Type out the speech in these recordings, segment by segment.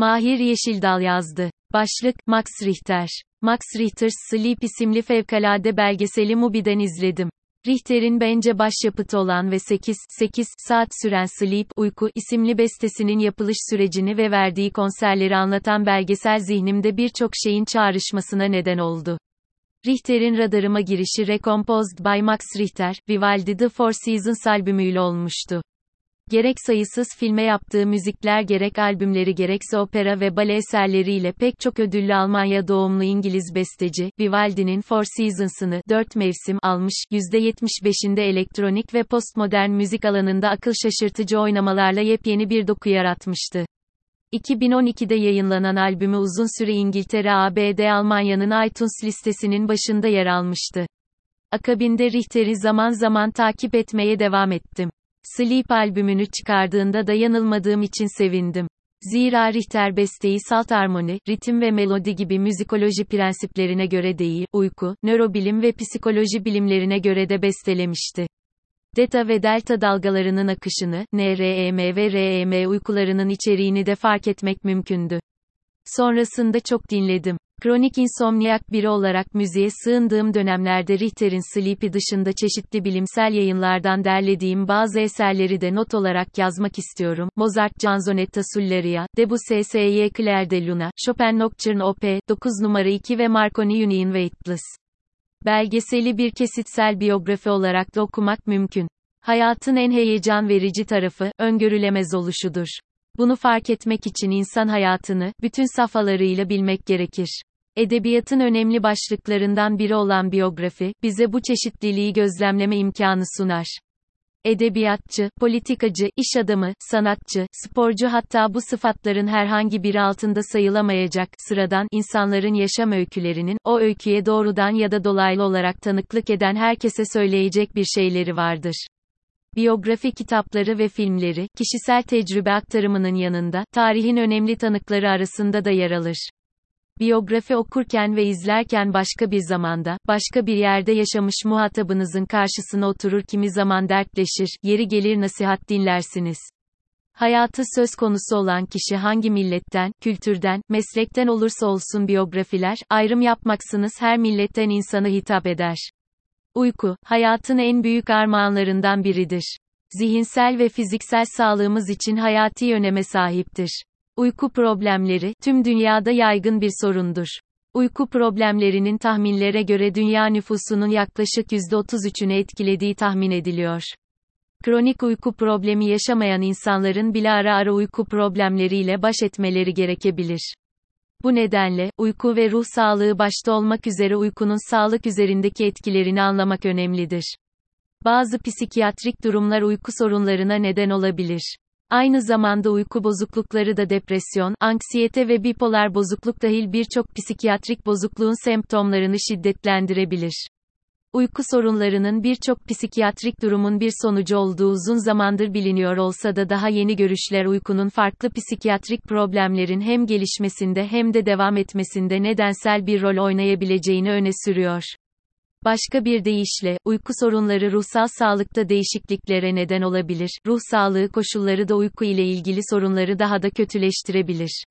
Mahir Yeşildal yazdı. Başlık, Max Richter. Max Richter's Sleep isimli fevkalade belgeseli Mubi'den izledim. Richter'in bence başyapıtı olan ve 8, 8 saat süren Sleep, Uyku isimli bestesinin yapılış sürecini ve verdiği konserleri anlatan belgesel zihnimde birçok şeyin çağrışmasına neden oldu. Richter'in radarıma girişi Recomposed by Max Richter, Vivaldi The Four Seasons albümüyle olmuştu. Gerek sayısız filme yaptığı müzikler gerek albümleri gerekse opera ve bale eserleriyle pek çok ödüllü Almanya doğumlu İngiliz besteci, Vivaldi'nin Four Seasons'ını, dört mevsim almış, %75'inde elektronik ve postmodern müzik alanında akıl şaşırtıcı oynamalarla yepyeni bir doku yaratmıştı. 2012'de yayınlanan albümü uzun süre İngiltere, ABD, Almanya'nın iTunes listesinin başında yer almıştı. Akabinde Richter'i zaman zaman takip etmeye devam ettim. Sleep albümünü çıkardığında da yanılmadığım için sevindim. Zira Richter besteyi salt armoni, ritim ve melodi gibi müzikoloji prensiplerine göre değil, uyku, nörobilim ve psikoloji bilimlerine göre de bestelemişti. Deta ve delta dalgalarının akışını, NREM ve REM uykularının içeriğini de fark etmek mümkündü. Sonrasında çok dinledim. Kronik insomniyak biri olarak müziğe sığındığım dönemlerde Richter'in Sleep'i dışında çeşitli bilimsel yayınlardan derlediğim bazı eserleri de not olarak yazmak istiyorum. Mozart Canzonetta Sulleria, Debussy S.Y. Claire de Luna, Chopin Nocturne Op. 9 numara 2 ve Marconi Union Weightless. Belgeseli bir kesitsel biyografi olarak da okumak mümkün. Hayatın en heyecan verici tarafı, öngörülemez oluşudur. Bunu fark etmek için insan hayatını, bütün safhalarıyla bilmek gerekir. Edebiyatın önemli başlıklarından biri olan biyografi, bize bu çeşitliliği gözlemleme imkanı sunar. Edebiyatçı, politikacı, iş adamı, sanatçı, sporcu hatta bu sıfatların herhangi biri altında sayılamayacak, sıradan, insanların yaşam öykülerinin, o öyküye doğrudan ya da dolaylı olarak tanıklık eden herkese söyleyecek bir şeyleri vardır. Biyografi kitapları ve filmleri, kişisel tecrübe aktarımının yanında, tarihin önemli tanıkları arasında da yer alır. Biyografi okurken ve izlerken başka bir zamanda, başka bir yerde yaşamış muhatabınızın karşısına oturur kimi zaman dertleşir, yeri gelir nasihat dinlersiniz. Hayatı söz konusu olan kişi hangi milletten, kültürden, meslekten olursa olsun biyografiler, ayrım yapmaksınız her milletten insana hitap eder. Uyku, hayatın en büyük armağanlarından biridir. Zihinsel ve fiziksel sağlığımız için hayati öneme sahiptir. Uyku problemleri, tüm dünyada yaygın bir sorundur. Uyku problemlerinin tahminlere göre dünya nüfusunun yaklaşık %33'ünü etkilediği tahmin ediliyor. Kronik uyku problemi yaşamayan insanların bile ara ara uyku problemleriyle baş etmeleri gerekebilir. Bu nedenle, uyku ve ruh sağlığı başta olmak üzere uykunun sağlık üzerindeki etkilerini anlamak önemlidir. Bazı psikiyatrik durumlar uyku sorunlarına neden olabilir. Aynı zamanda uyku bozuklukları da depresyon, anksiyete ve bipolar bozukluk dahil birçok psikiyatrik bozukluğun semptomlarını şiddetlendirebilir. Uyku sorunlarının birçok psikiyatrik durumun bir sonucu olduğu uzun zamandır biliniyor olsa da daha yeni görüşler uykunun farklı psikiyatrik problemlerin hem gelişmesinde hem de devam etmesinde nedensel bir rol oynayabileceğini öne sürüyor. Başka bir deyişle, uyku sorunları ruhsal sağlıkta değişikliklere neden olabilir. Ruh sağlığı koşulları da uyku ile ilgili sorunları daha da kötüleştirebilir.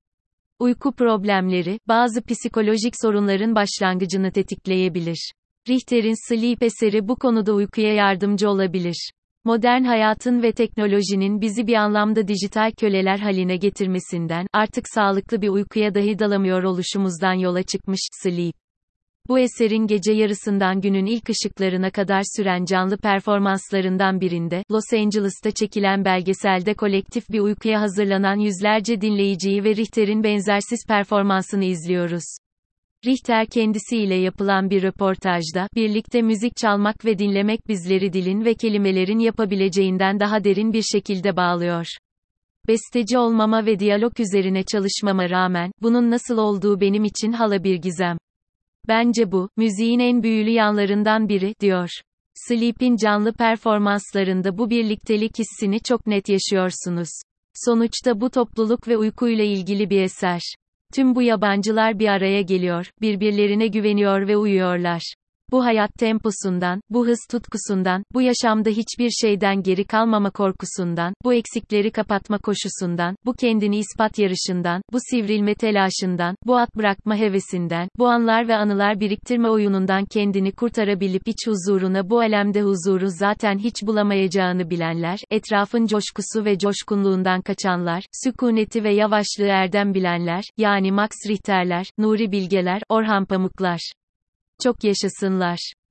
Uyku problemleri, bazı psikolojik sorunların başlangıcını tetikleyebilir. Richter'in Sleep eseri bu konuda uykuya yardımcı olabilir. Modern hayatın ve teknolojinin bizi bir anlamda dijital köleler haline getirmesinden, artık sağlıklı bir uykuya dahi dalamıyor oluşumuzdan yola çıkmış, Sleep. Bu eserin gece yarısından günün ilk ışıklarına kadar süren canlı performanslarından birinde, Los Angeles'ta çekilen belgeselde kolektif bir uykuya hazırlanan yüzlerce dinleyiciyi ve Richter'in benzersiz performansını izliyoruz. Richter kendisiyle yapılan bir röportajda, birlikte müzik çalmak ve dinlemek bizleri dilin ve kelimelerin yapabileceğinden daha derin bir şekilde bağlıyor. Besteci olmama ve diyalog üzerine çalışmama rağmen, bunun nasıl olduğu benim için hala bir gizem. Bence bu, müziğin en büyülü yanlarından biri, diyor. Sleep'in canlı performanslarında bu birliktelik hissini çok net yaşıyorsunuz. Sonuçta bu topluluk ve uykuyla ilgili bir eser. Tüm bu yabancılar bir araya geliyor, birbirlerine güveniyor ve uyuyorlar. Bu hayat temposundan, bu hız tutkusundan, bu yaşamda hiçbir şeyden geri kalmama korkusundan, bu eksikleri kapatma koşusundan, bu kendini ispat yarışından, bu sivrilme telaşından, bu at bırakma hevesinden, bu anlar ve anılar biriktirme oyunundan kendini kurtarabilip iç huzuruna bu alemde huzuru zaten hiç bulamayacağını bilenler, etrafın coşkusu ve coşkunluğundan kaçanlar, sükuneti ve yavaşlığı erdem bilenler, yani Max Richter'ler, Nuri Bilgeler, Orhan Pamuklar. Çok yaşasınlar.